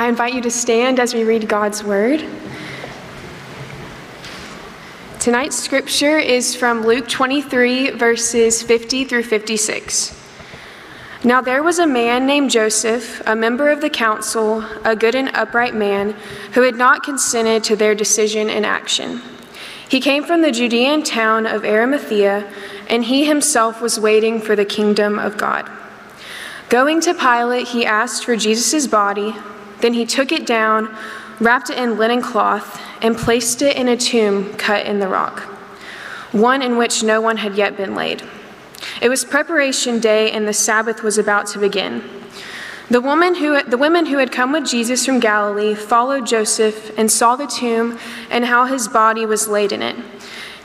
I invite you to stand as we read God's Word. Tonight's scripture is from Luke 23, verses 50 through 56. Now there was a man named Joseph, a member of the council, a good and upright man, who had not consented to their decision and action. He came from the Judean town of Arimathea, and he himself was waiting for the kingdom of God. Going to Pilate, he asked for Jesus' body. Then he took it down, wrapped it in linen cloth, and placed it in a tomb cut in the rock, one in which no one had yet been laid. It was preparation day, and the Sabbath was about to begin. The, woman who, the women who had come with Jesus from Galilee followed Joseph and saw the tomb and how his body was laid in it.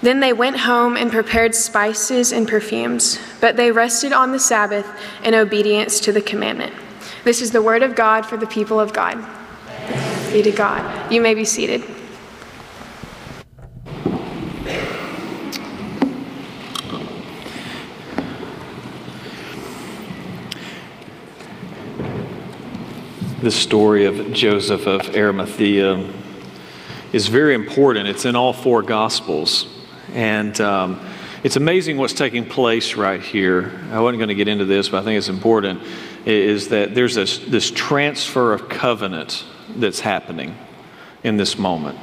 Then they went home and prepared spices and perfumes, but they rested on the Sabbath in obedience to the commandment. This is the word of God for the people of God. Be to God. You may be seated. The story of Joseph of Arimathea is very important. It's in all four Gospels. And um, it's amazing what's taking place right here. I wasn't going to get into this, but I think it's important. Is that there's this, this transfer of covenant that's happening in this moment.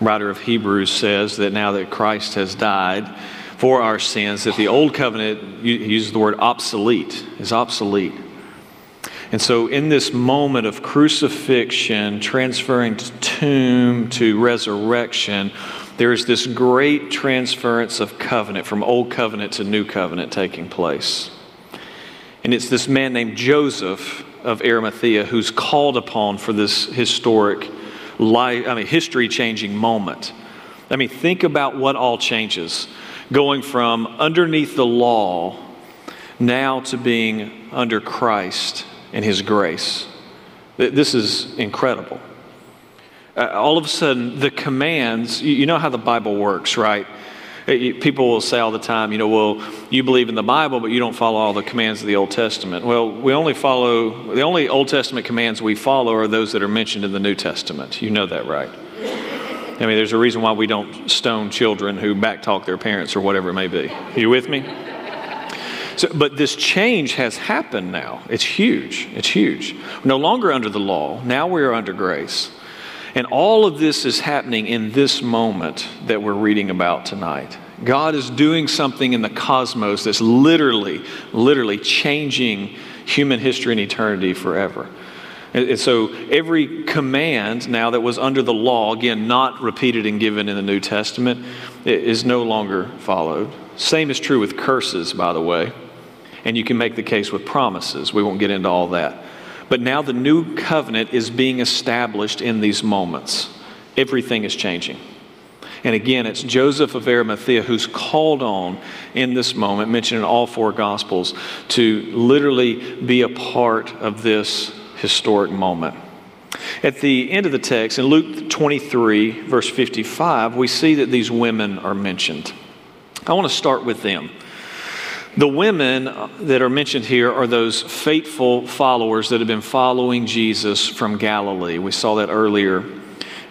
Writer of Hebrews says that now that Christ has died for our sins, that the old covenant, he uses the word obsolete, is obsolete. And so, in this moment of crucifixion, transferring to tomb to resurrection, there is this great transference of covenant from old covenant to new covenant taking place. And it's this man named Joseph of Arimathea who's called upon for this historic life, I mean, history changing moment. I mean, think about what all changes going from underneath the law now to being under Christ and His grace. This is incredible. Uh, all of a sudden, the commands, you, know how the Bible works, right? People will say all the time, you know, well, you believe in the Bible, but you don't follow all the commands of the Old Testament. Well, we only follow, the only Old Testament commands we follow are those that are mentioned in the New Testament. You know that, right? I mean, there's a reason why we don't stone children who backtalk their parents or whatever it may be. Are you with me? So, but this change has happened now. It's huge. It's huge. We're no longer under the law. Now we are under grace. And all of this is happening in this moment that we're reading about tonight. God is doing something in the cosmos that's literally, literally changing human history and eternity forever. And so every command now that was under the law, again, not repeated and given in the New Testament, is no longer followed. Same is true with curses, by the way. And you can make the case with promises. We won't get into all that. But now the new covenant is being established in these moments. Everything is changing. And again, it's Joseph of Arimathea who's called on in this moment, mentioned in all four Gospels, to literally be a part of this historic moment. At the end of the text, in Luke 23, verse 55, we see that these women are mentioned. I want to start with them. The women that are mentioned here are those faithful followers that have been following Jesus from Galilee. We saw that earlier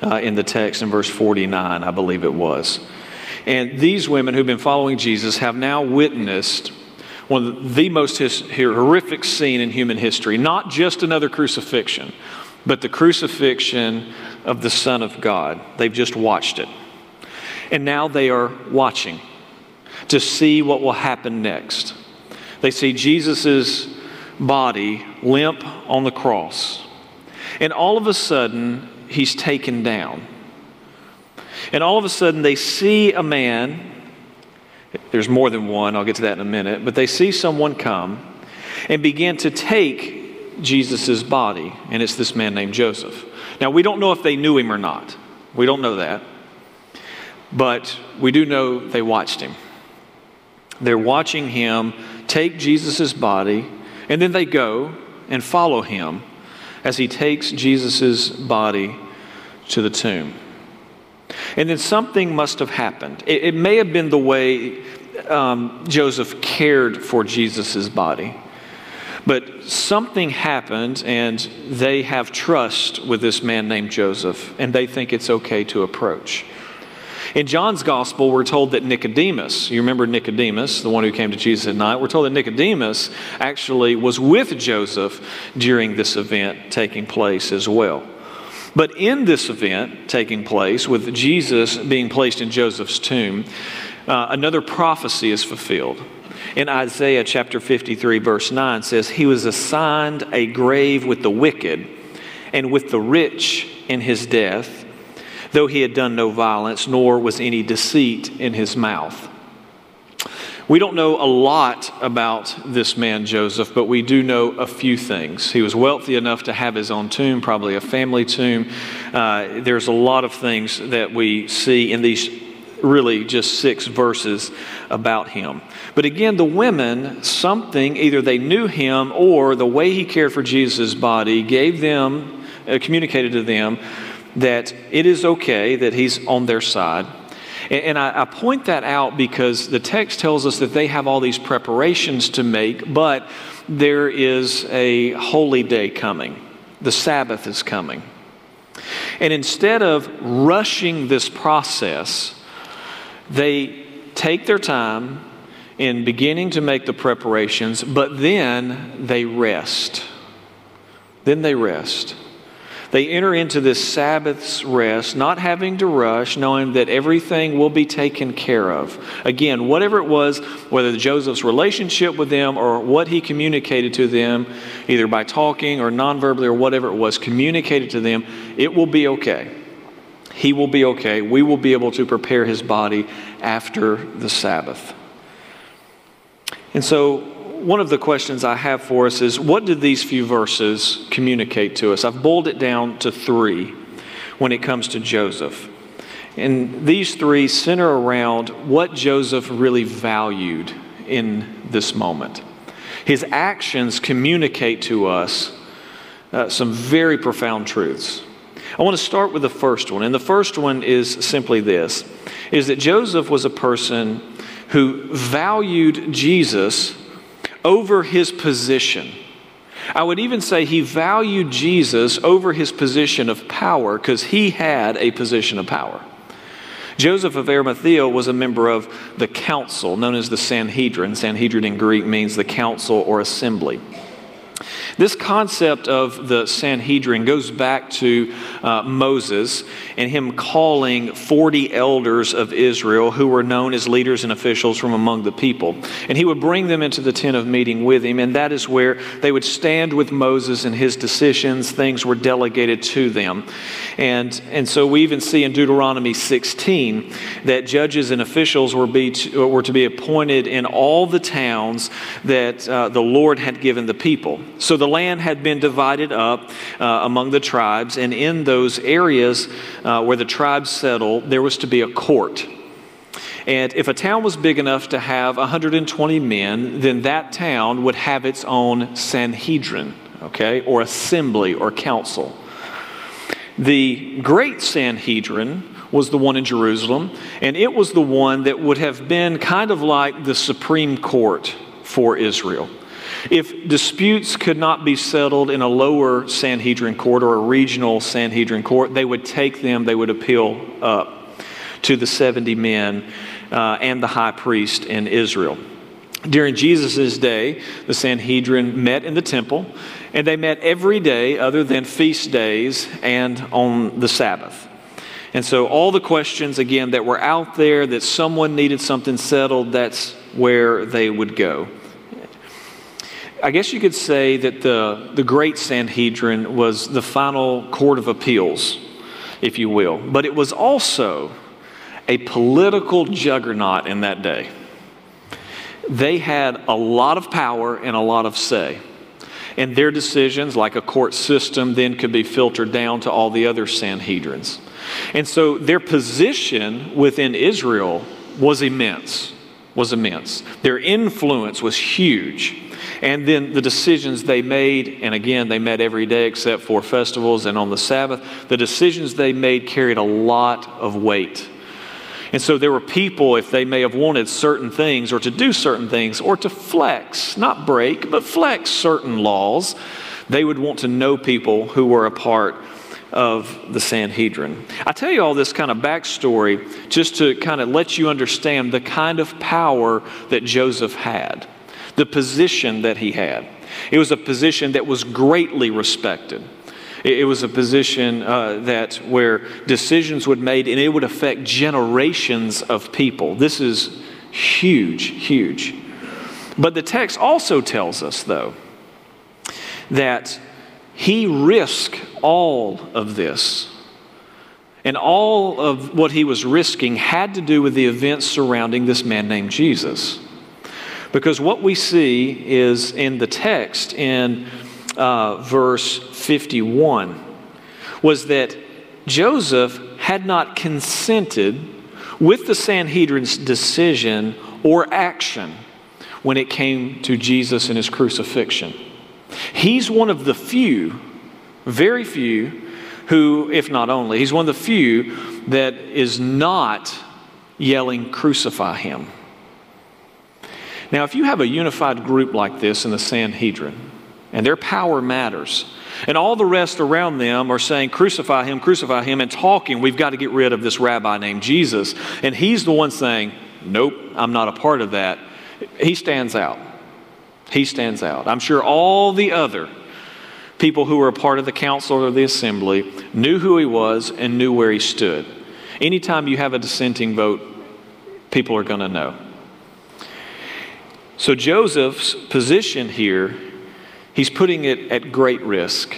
uh, in the text in verse 49, I believe it was. And these women who've been following Jesus have now witnessed one of the most his, horrific scene in human history, not just another crucifixion, but the crucifixion of the Son of God. They've just watched it. And now they are watching to see what will happen next. They see Jesus' body limp on the cross. And all of a sudden, he's taken down. And all of a sudden, they see a man. There's more than one, I'll get to that in a minute. But they see someone come and begin to take Jesus' body. And it's this man named Joseph. Now, we don't know if they knew him or not. We don't know that. But we do know they watched him. They're watching him take Jesus' body, and then they go and follow him as he takes Jesus' body to the tomb. And then something must have happened. It, it may have been the way um, Joseph cared for Jesus' body. But something happened, and they have trust with this man named Joseph, and they think it's okay to approach. In John's gospel, we're told that Nicodemus, you remember Nicodemus, the one who came to Jesus at night, we're told that Nicodemus actually was with Joseph during this event taking place as well. But in this event taking place, with Jesus being placed in Joseph's tomb, uh, another prophecy is fulfilled in Isaiah chapter 53, verse 9 says, He was assigned a grave with the wicked and with the rich in his death, though he had done no violence, nor was any deceit in his mouth. We don't know a lot about this man, Joseph, but we do know a few things. He was wealthy enough to have his own tomb, probably a family tomb. Uh, there's a lot of things that we see in these really just six verses about him. But again, the women, something, either they knew him or the way he cared for Jesus' body gave them, uh, communicated to them that it is okay that he's on their side. And, and I, I point that out because the text tells us that they have all these preparations to make, but there is a holy day coming. The Sabbath is coming. And instead of rushing this process, they take their time in beginning to make the preparations, but then they rest. Then they rest. They enter into this Sabbath's rest, not having to rush, knowing that everything will be taken care of. Again, whatever it was, whether Joseph's relationship with them or what he communicated to them, either by talking or nonverbally or whatever it was, communicated to them, it will be okay. He will be okay. We will be able to prepare his body after the Sabbath. And so, one of the questions I have for us is what do these few verses communicate to us? I've boiled it down to three when it comes to Joseph. And these three center around what Joseph really valued in this moment. His actions communicate to us uh, some very profound truths. I want to start with the first one. And the first one is simply this is that Joseph was a person who valued Jesus over his position. I would even say he valued Jesus over his position of power because he had a position of power. Joseph of Arimathea was a member of the council known as the Sanhedrin. Sanhedrin in Greek means the council or assembly. This concept of the Sanhedrin goes back to uh, Moses and him calling 40 elders of Israel who were known as leaders and officials from among the people. And he would bring them into the tent of meeting with him, and that is where they would stand with Moses and his decisions. Things were delegated to them. And, and so we even see in Deuteronomy 16 that judges and officials were, be to, were to be appointed in all the towns that uh, the Lord had given the people. So the land had been divided up uh, among the tribes, and in those areas uh, where the tribes settled, there was to be a court. And if a town was big enough to have 120 men, then that town would have its own Sanhedrin, okay, or assembly or council. The great Sanhedrin was the one in Jerusalem, and it was the one that would have been kind of like the Supreme Court for Israel. If disputes could not be settled in a lower Sanhedrin court or a regional Sanhedrin court, they would take them, they would appeal up to the 70 men uh, and the high priest in Israel. During Jesus' day, the Sanhedrin met in the temple, and they met every day other than feast days and on the Sabbath. And so, all the questions, again, that were out there that someone needed something settled, that's where they would go. I guess you could say that the, the Great Sanhedrin was the final court of appeals, if you will, but it was also a political juggernaut in that day. They had a lot of power and a lot of say. And their decisions, like a court system, then could be filtered down to all the other Sanhedrins. And so their position within Israel was immense, was immense. Their influence was huge. And then the decisions they made, and again, they met every day except for festivals and on the Sabbath, the decisions they made carried a lot of weight. And so there were people, if they may have wanted certain things or to do certain things or to flex, not break, but flex certain laws, they would want to know people who were a part of the Sanhedrin. I tell you all this kind of backstory just to kind of let you understand the kind of power that Joseph had, the position that he had. It was a position that was greatly respected. It was a position uh, that where decisions would made and it would affect generations of people. This is huge, huge. But the text also tells us, though, that he risked all of this. And all of what he was risking had to do with the events surrounding this man named Jesus. Because what we see is in the text in uh, verse 51 was that Joseph had not consented with the Sanhedrin's decision or action when it came to Jesus and his crucifixion. He's one of the few, very few, who, if not only, he's one of the few that is not yelling, Crucify him. Now, if you have a unified group like this in the Sanhedrin, and their power matters, and all the rest around them are saying, Crucify him, crucify him, and talking, we've got to get rid of this rabbi named Jesus. And he's the one saying, Nope, I'm not a part of that. He stands out. He stands out. I'm sure all the other people who were a part of the council or the assembly knew who he was and knew where he stood. Anytime you have a dissenting vote, people are going to know. So Joseph's position here, he's putting it at great risk.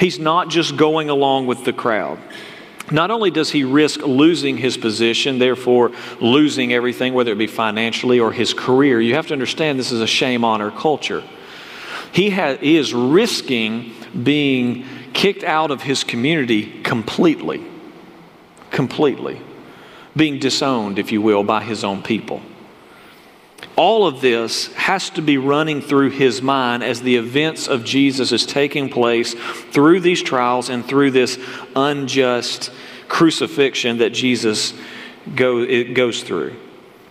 He's not just going along with the crowd. Not only does he risk losing his position, therefore losing everything, whether it be financially or his career, you have to understand this is a shame honor culture. He, has, he is risking being kicked out of his community completely. Completely. Being disowned, if you will, by his own people. All of this has to be running through his mind as the events of Jesus is taking place through these trials and through this unjust crucifixion that Jesus go, it goes through.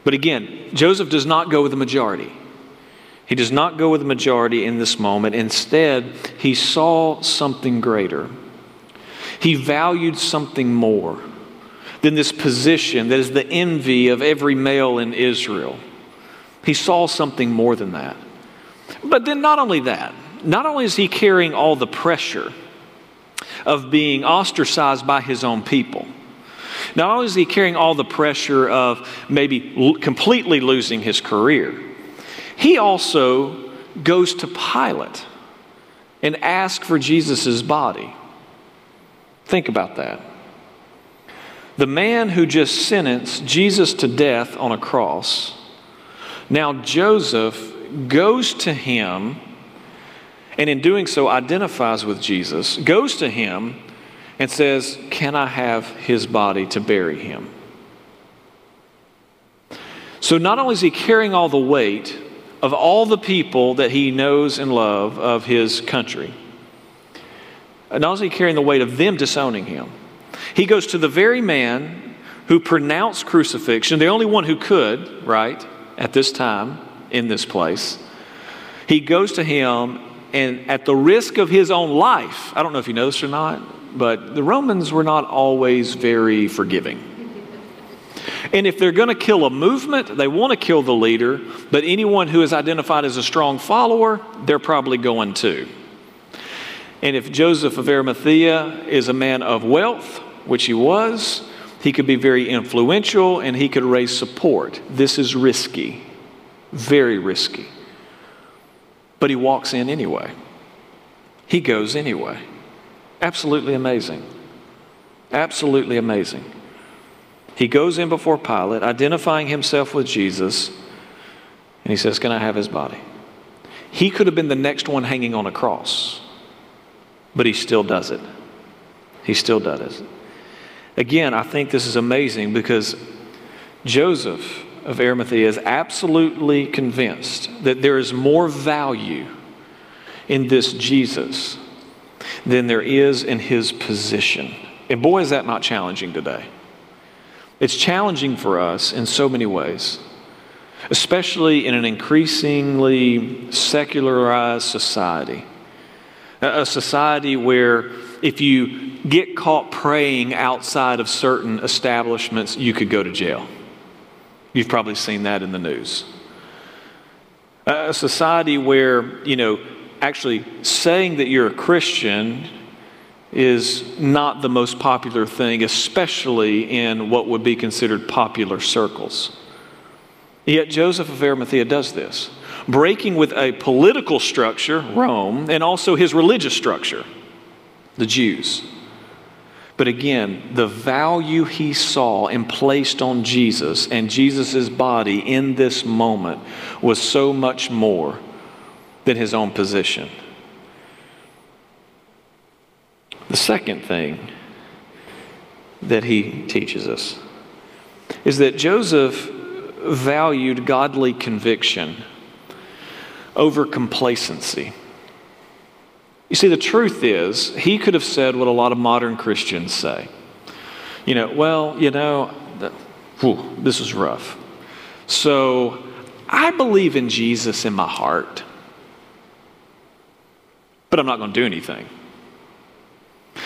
But again, Joseph does not go with the majority. He does not go with the majority in this moment. Instead, he saw something greater. He valued something more than this position that is the envy of every male in Israel. He saw something more than that. But then, not only that, not only is he carrying all the pressure of being ostracized by his own people, not only is he carrying all the pressure of maybe completely losing his career, he also goes to Pilate and asks for Jesus' body. Think about that. The man who just sentenced Jesus to death on a cross now, Joseph goes to him, and in doing so, identifies with Jesus, goes to him, and says, Can I have his body to bury him? So, not only is he carrying all the weight of all the people that he knows and love of his country, not only is he carrying the weight of them disowning him, he goes to the very man who pronounced crucifixion, the only one who could, right? At this time in this place. He goes to him, and at the risk of his own life, I don't know if you know this or not, but the Romans were not always very forgiving. And if they're going to kill a movement, they want to kill the leader, but anyone who is identified as a strong follower, they're probably going to. And if Joseph of Arimathea is a man of wealth, which he was, he could be very influential and he could raise support. This is risky, very risky. But he walks in anyway. He goes anyway. Absolutely amazing. Absolutely amazing. He goes in before Pilate, identifying himself with Jesus, and he says, Can I have his body? He could have been the next one hanging on a cross, but he still does it. He still does it. Again, I think this is amazing because Joseph of Arimathea is absolutely convinced that there is more value in this Jesus than there is in his position. And boy, is that not challenging today. It's challenging for us in so many ways, especially in an increasingly secularized society. A society where if you get caught praying outside of certain establishments, you could go to jail. You've probably seen that in the news. A society where, you know, actually saying that you're a Christian is not the most popular thing, especially in what would be considered popular circles. Yet Joseph of Arimathea does this, breaking with a political structure, Rome, and also his religious structure, the Jews. But again, the value he saw and placed on Jesus and Jesus' body in this moment was so much more than his own position. The second thing that he teaches us is that Joseph valued godly conviction over complacency. You see, the truth is, he could have said what a lot of modern Christians say. You know, well, you know, the, whew, this is rough. So I believe in Jesus in my heart, but I'm not going to do anything.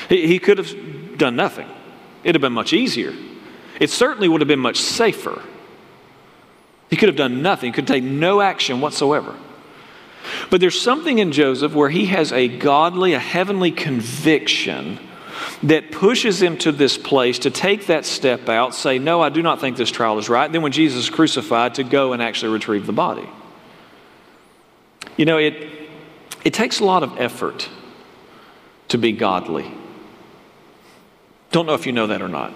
He, he could have done nothing. It'd have been much easier. It certainly would have been much safer. He could have done nothing, could take no action whatsoever. But there's something in Joseph where he has a godly, a heavenly conviction that pushes him to this place to take that step out, say, No, I do not think this trial is right. Then, when Jesus is crucified, to go and actually retrieve the body. You know, it, it takes a lot of effort to be godly. Don't know if you know that or not.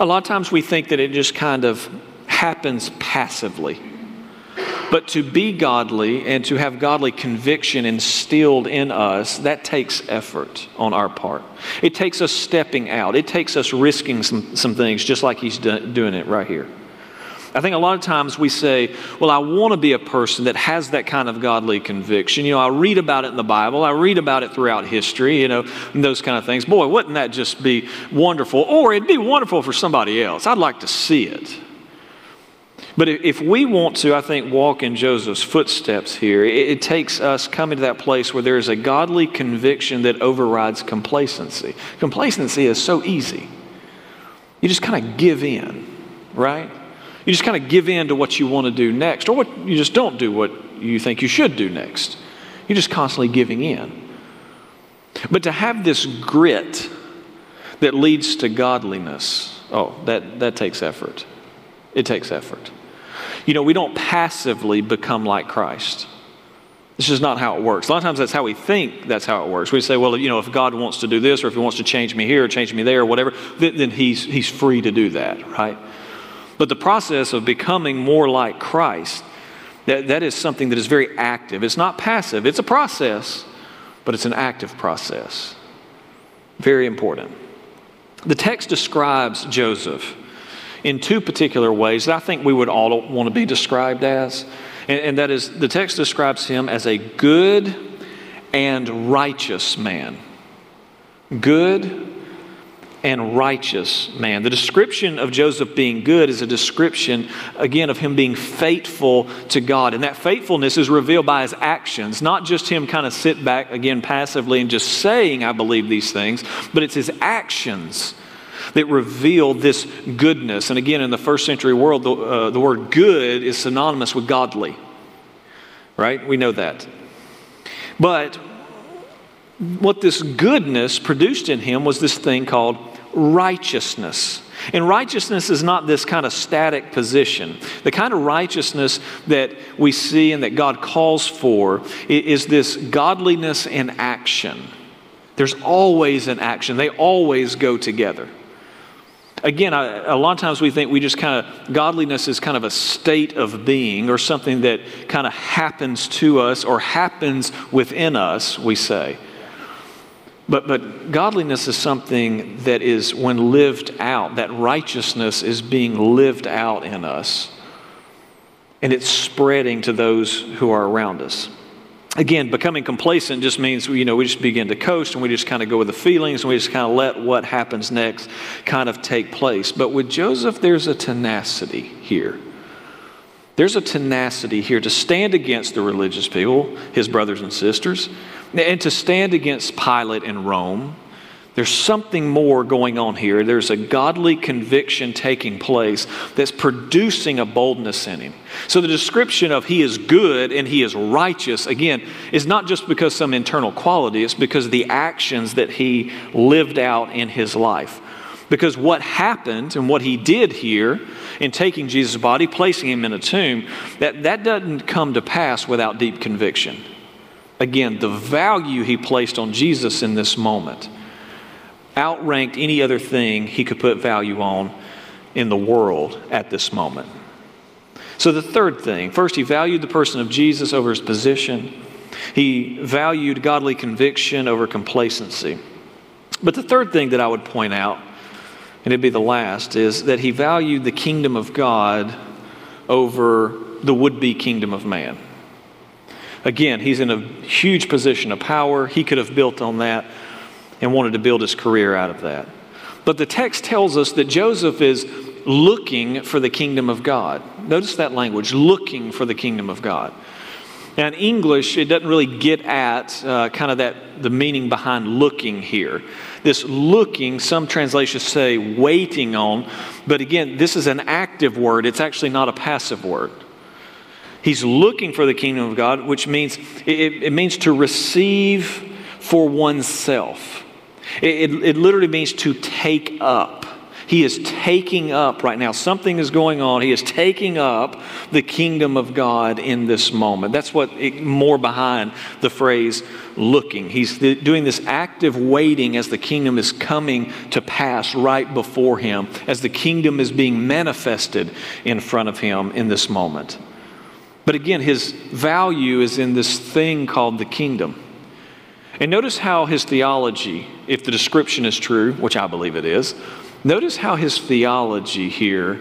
A lot of times we think that it just kind of happens passively. But to be godly and to have godly conviction instilled in us, that takes effort on our part. It takes us stepping out, it takes us risking some, some things, just like he's do, doing it right here. I think a lot of times we say, Well, I want to be a person that has that kind of godly conviction. You know, I read about it in the Bible, I read about it throughout history, you know, those kind of things. Boy, wouldn't that just be wonderful? Or it'd be wonderful for somebody else. I'd like to see it. But if we want to, I think, walk in Joseph's footsteps here, it, takes us coming to that place where there is a godly conviction that overrides complacency. Complacency is so easy. You just kind of give in, right? You just kind of give in to what you want to do next, or what you just don't do what you think you should do next. You're just constantly giving in. But to have this grit that leads to godliness, oh, that, that takes effort. It takes effort. You know, we don't passively become like Christ. This is not how it works. A lot of times that's how we think that's how it works. We say, well, you know, if God wants to do this or if He wants to change me here or change me there or whatever, then, then he's, he's free to do that, right? But the process of becoming more like Christ, that, that is something that is very active. It's not passive, it's a process, but it's an active process. Very important. The text describes Joseph in two particular ways that I think we would all want to be described as. And, and that is, the text describes him as a good and righteous man. Good and righteous man. The description of Joseph being good is a description, again, of him being faithful to God. And that faithfulness is revealed by his actions, not just him kind of sit back, again, passively and just saying, I believe these things, but it's his actions that reveal this goodness. And again, in the first century world, the, uh, the word good is synonymous with godly, right? We know that. But what this goodness produced in him was this thing called righteousness. And righteousness is not this kind of static position. The kind of righteousness that we see and that God calls for is this godliness in action. There's always an action, they always go together again, I, a lot of times we think we just kind of, godliness is kind of a state of being or something that kind of happens to us or happens within us, we say. But, but godliness is something that is, when lived out, that righteousness is being lived out in us. And it's spreading to those who are around us. Again, becoming complacent just means, you know, we just begin to coast and we just kind of go with the feelings and we just kind of let what happens next kind of take place. But with Joseph, there's a tenacity here. There's a tenacity here to stand against the religious people, his brothers and sisters, and to stand against Pilate and Rome there's something more going on here. There's a godly conviction taking place that's producing a boldness in him. So the description of he is good and he is righteous, again, is not just because some internal quality, it's because the actions that he lived out in his life. Because what happened and what he did here in taking Jesus' body, placing him in a tomb, that, that doesn't come to pass without deep conviction. Again, the value he placed on Jesus in this moment outranked any other thing he could put value on in the world at this moment. So, the third thing first, he valued the person of Jesus over his position, he valued godly conviction over complacency. But the third thing that I would point out, and it'd be the last, is that he valued the kingdom of God over the would be kingdom of man. Again, he's in a huge position of power. He could have built on that and wanted to build his career out of that. But the text tells us that Joseph is looking for the kingdom of God. Notice that language, looking for the kingdom of God. Now, in English, it doesn't really get at uh, kind of that the meaning behind looking here. This looking, some translations say waiting on, but again, this is an active word. It's actually not a passive word. He's looking for the kingdom of God, which means it, it means to receive for oneself. It, it, it literally means to take up. He is taking up right now. Something is going on. He is taking up the kingdom of God in this moment. That's what it, more behind the phrase looking. He's doing this active waiting as the kingdom is coming to pass right before him, as the kingdom is being manifested in front of him in this moment. But again, his value is in this thing called the kingdom. And notice how his theology, if the description is true, which I believe it is, notice how his theology here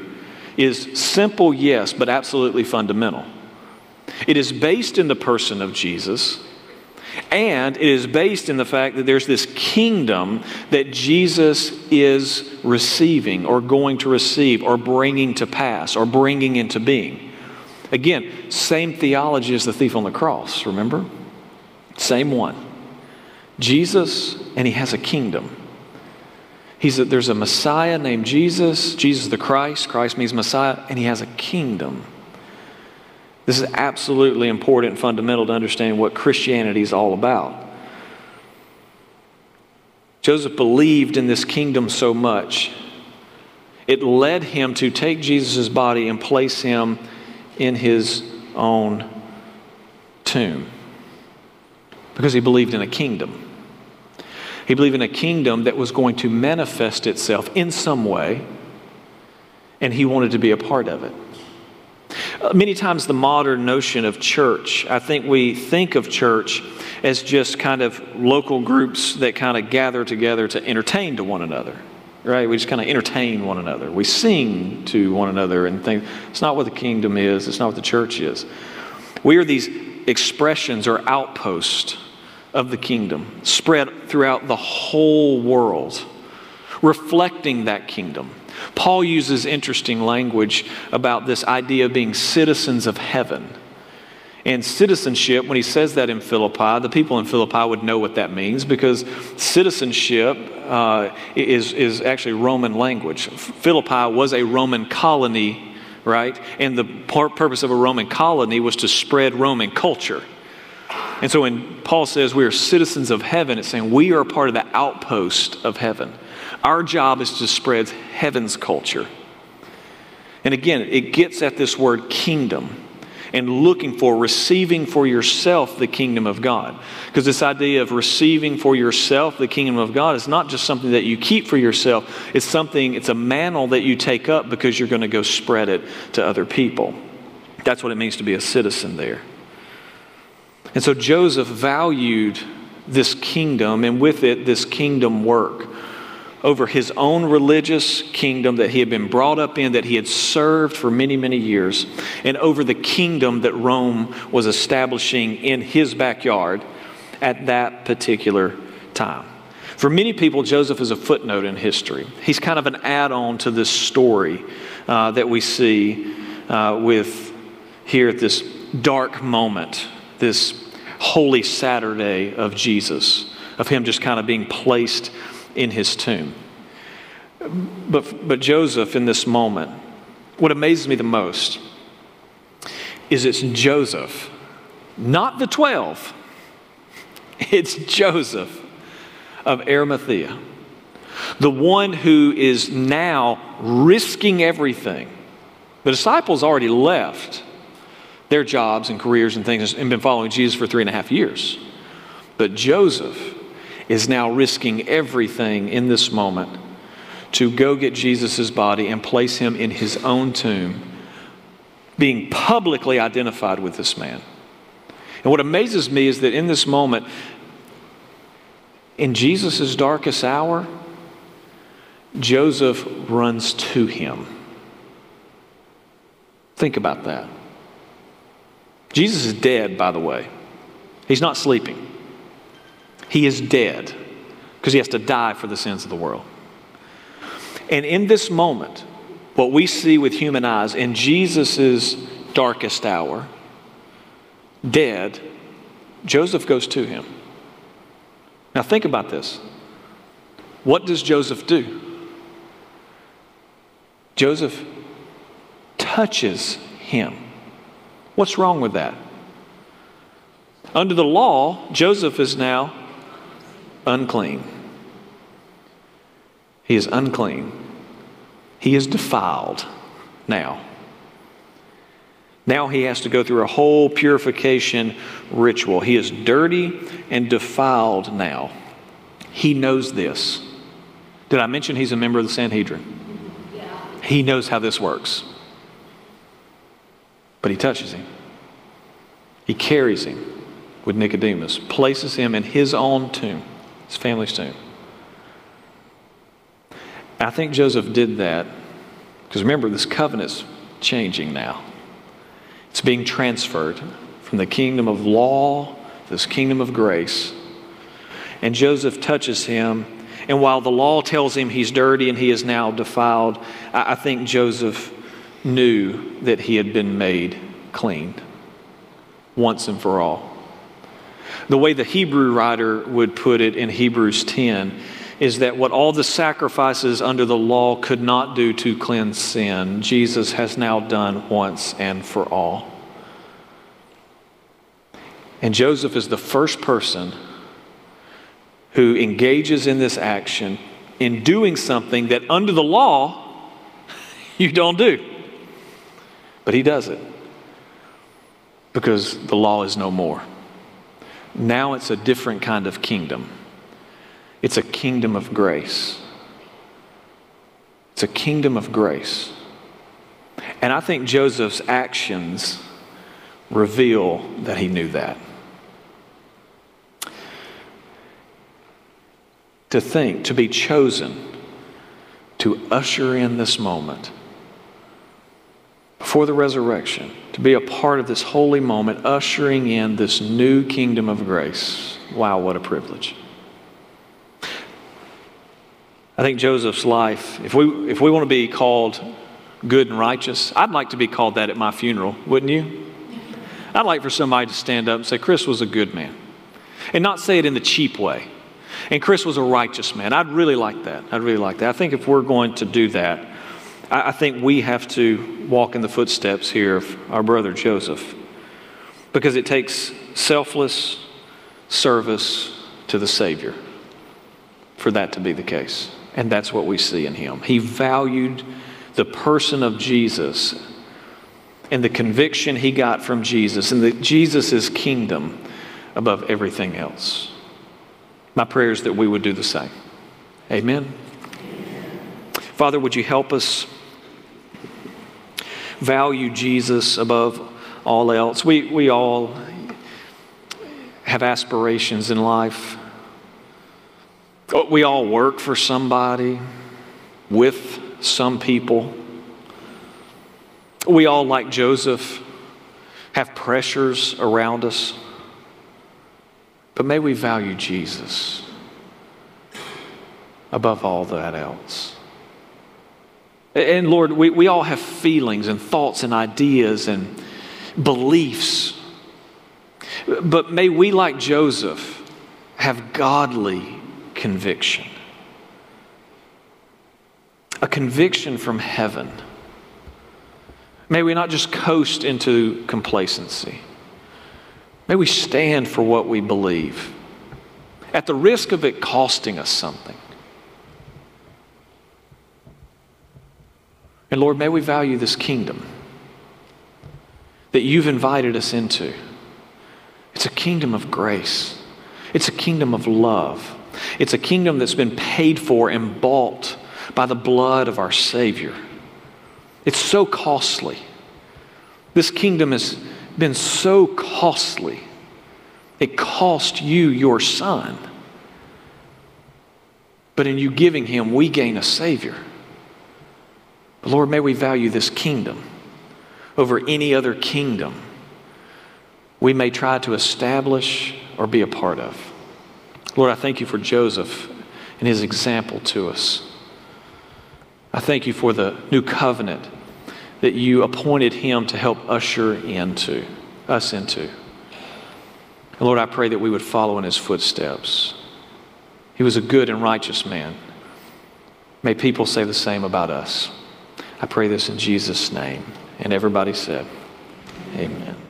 is simple, yes, but absolutely fundamental. It is based in the person of Jesus, and it is based in the fact that there's this kingdom that Jesus is receiving, or going to receive, or bringing to pass, or bringing into being. Again, same theology as the thief on the cross, remember? Same one. Jesus, and he has a kingdom. He's a, there's a Messiah named Jesus, Jesus the Christ. Christ means Messiah, and he has a kingdom. This is absolutely important and fundamental to understand what Christianity is all about. Joseph believed in this kingdom so much, it led him to take Jesus' body and place him in his own tomb because he believed in a kingdom. He believed in a kingdom that was going to manifest itself in some way, and he wanted to be a part of it. Uh, many times, the modern notion of church, I think we think of church as just kind of local groups that kind of gather together to entertain to one another, right? We just kind of entertain one another. We sing to one another and think it's not what the kingdom is, it's not what the church is. We are these expressions or outposts of the kingdom spread throughout the whole world, reflecting that kingdom. Paul uses interesting language about this idea of being citizens of heaven. And citizenship, when he says that in Philippi, the people in Philippi would know what that means because citizenship uh, is, is actually Roman language. Philippi was a Roman colony, right? And the purpose of a Roman colony was to spread Roman culture. And so when Paul says we are citizens of heaven, it's saying we are part of the outpost of heaven. Our job is to spread heaven's culture. And again, it gets at this word kingdom and looking for, receiving for yourself the kingdom of God. Because this idea of receiving for yourself the kingdom of God is not just something that you keep for yourself, it's something, it's a mantle that you take up because you're going to go spread it to other people. That's what it means to be a citizen there. And so Joseph valued this kingdom and with it, this kingdom work over his own religious kingdom that he had been brought up in, that he had served for many, many years, and over the kingdom that Rome was establishing in his backyard at that particular time. For many people, Joseph is a footnote in history. He's kind of an add on to this story uh, that we see uh, with here at this dark moment, this holy Saturday of Jesus, of him just kind of being placed in his tomb. But, but Joseph, in this moment, what amazes me the most is it's Joseph, not the 12. It's Joseph of Arimathea, the one who is now risking everything. The disciples already left their jobs and careers and things and been following Jesus for three and a half years. But Joseph is now risking everything in this moment to go get Jesus' body and place him in his own tomb, being publicly identified with this man. And what amazes me is that in this moment, in Jesus' darkest hour, Joseph runs to him. Think about that. Jesus is dead, by the way. He's not sleeping. He is dead because he has to die for the sins of the world. And in this moment, what we see with human eyes in Jesus' darkest hour, dead, Joseph goes to him. Now, think about this. What does Joseph do? Joseph touches him. What's wrong with that? Under the law, Joseph is now unclean. He is unclean. He is defiled now. Now he has to go through a whole purification ritual. He is dirty and defiled now. He knows this. Did I mention he's a member of the Sanhedrin? He knows how this works. But he touches him. He carries him with Nicodemus, places him in his own tomb his family's tomb. I think Joseph did that because remember, this covenant's changing now. It's being transferred from the kingdom of law to this kingdom of grace. And Joseph touches him. And while the law tells him he's dirty and he is now defiled, I think Joseph knew that he had been made clean once and for all. The way the Hebrew writer would put it in Hebrews 10 is that what all the sacrifices under the law could not do to cleanse sin, Jesus has now done once and for all. And Joseph is the first person who engages in this action in doing something that under the law you don't do. But he does it because the law is no more. Now it's a different kind of kingdom. It's a kingdom of grace. It's a kingdom of grace. And I think Joseph's actions reveal that he knew that. To think, to be chosen, to usher in this moment before the resurrection, to be a part of this holy moment, ushering in this new kingdom of grace. Wow, what a privilege. I think Joseph's life, if we, if we want to be called good and righteous, I'd like to be called that at my funeral, wouldn't you? I'd like for somebody to stand up and say, Chris was a good man. And not say it in the cheap way. And Chris was a righteous man. I'd really like that. I'd really like that. I think if we're going to do that, I, think we have to walk in the footsteps here of our brother Joseph because it takes selfless service to the Savior for that to be the case. And that's what we see in him. He valued the person of Jesus and the conviction he got from Jesus and Jesus' kingdom above everything else. My prayer is that we would do the same. Amen. Father, would you help us value Jesus above all else? We, we all have aspirations in life. We all work for somebody, with some people. We all, like Joseph, have pressures around us. But may we value Jesus above all that else. And Lord, we, we all have feelings and thoughts and ideas and beliefs. But may we, like Joseph, have godly conviction. A conviction from heaven. May we not just coast into complacency. May we stand for what we believe at the risk of it costing us something. And Lord, may we value this kingdom that you've invited us into. It's a kingdom of grace, it's a kingdom of love, it's a kingdom that's been paid for and bought by the blood of our Savior. It's so costly. This kingdom has been so costly. It cost you your son. But in you giving him, we gain a Savior. But Lord, may we value this kingdom over any other kingdom we may try to establish or be a part of. Lord, I thank you for Joseph and his example to us. I thank you for the new covenant that you appointed him to help usher into us into. And Lord, I pray that we would follow in his footsteps. He was a good and righteous man. May people say the same about us. I pray this in Jesus' name. And everybody said, Amen.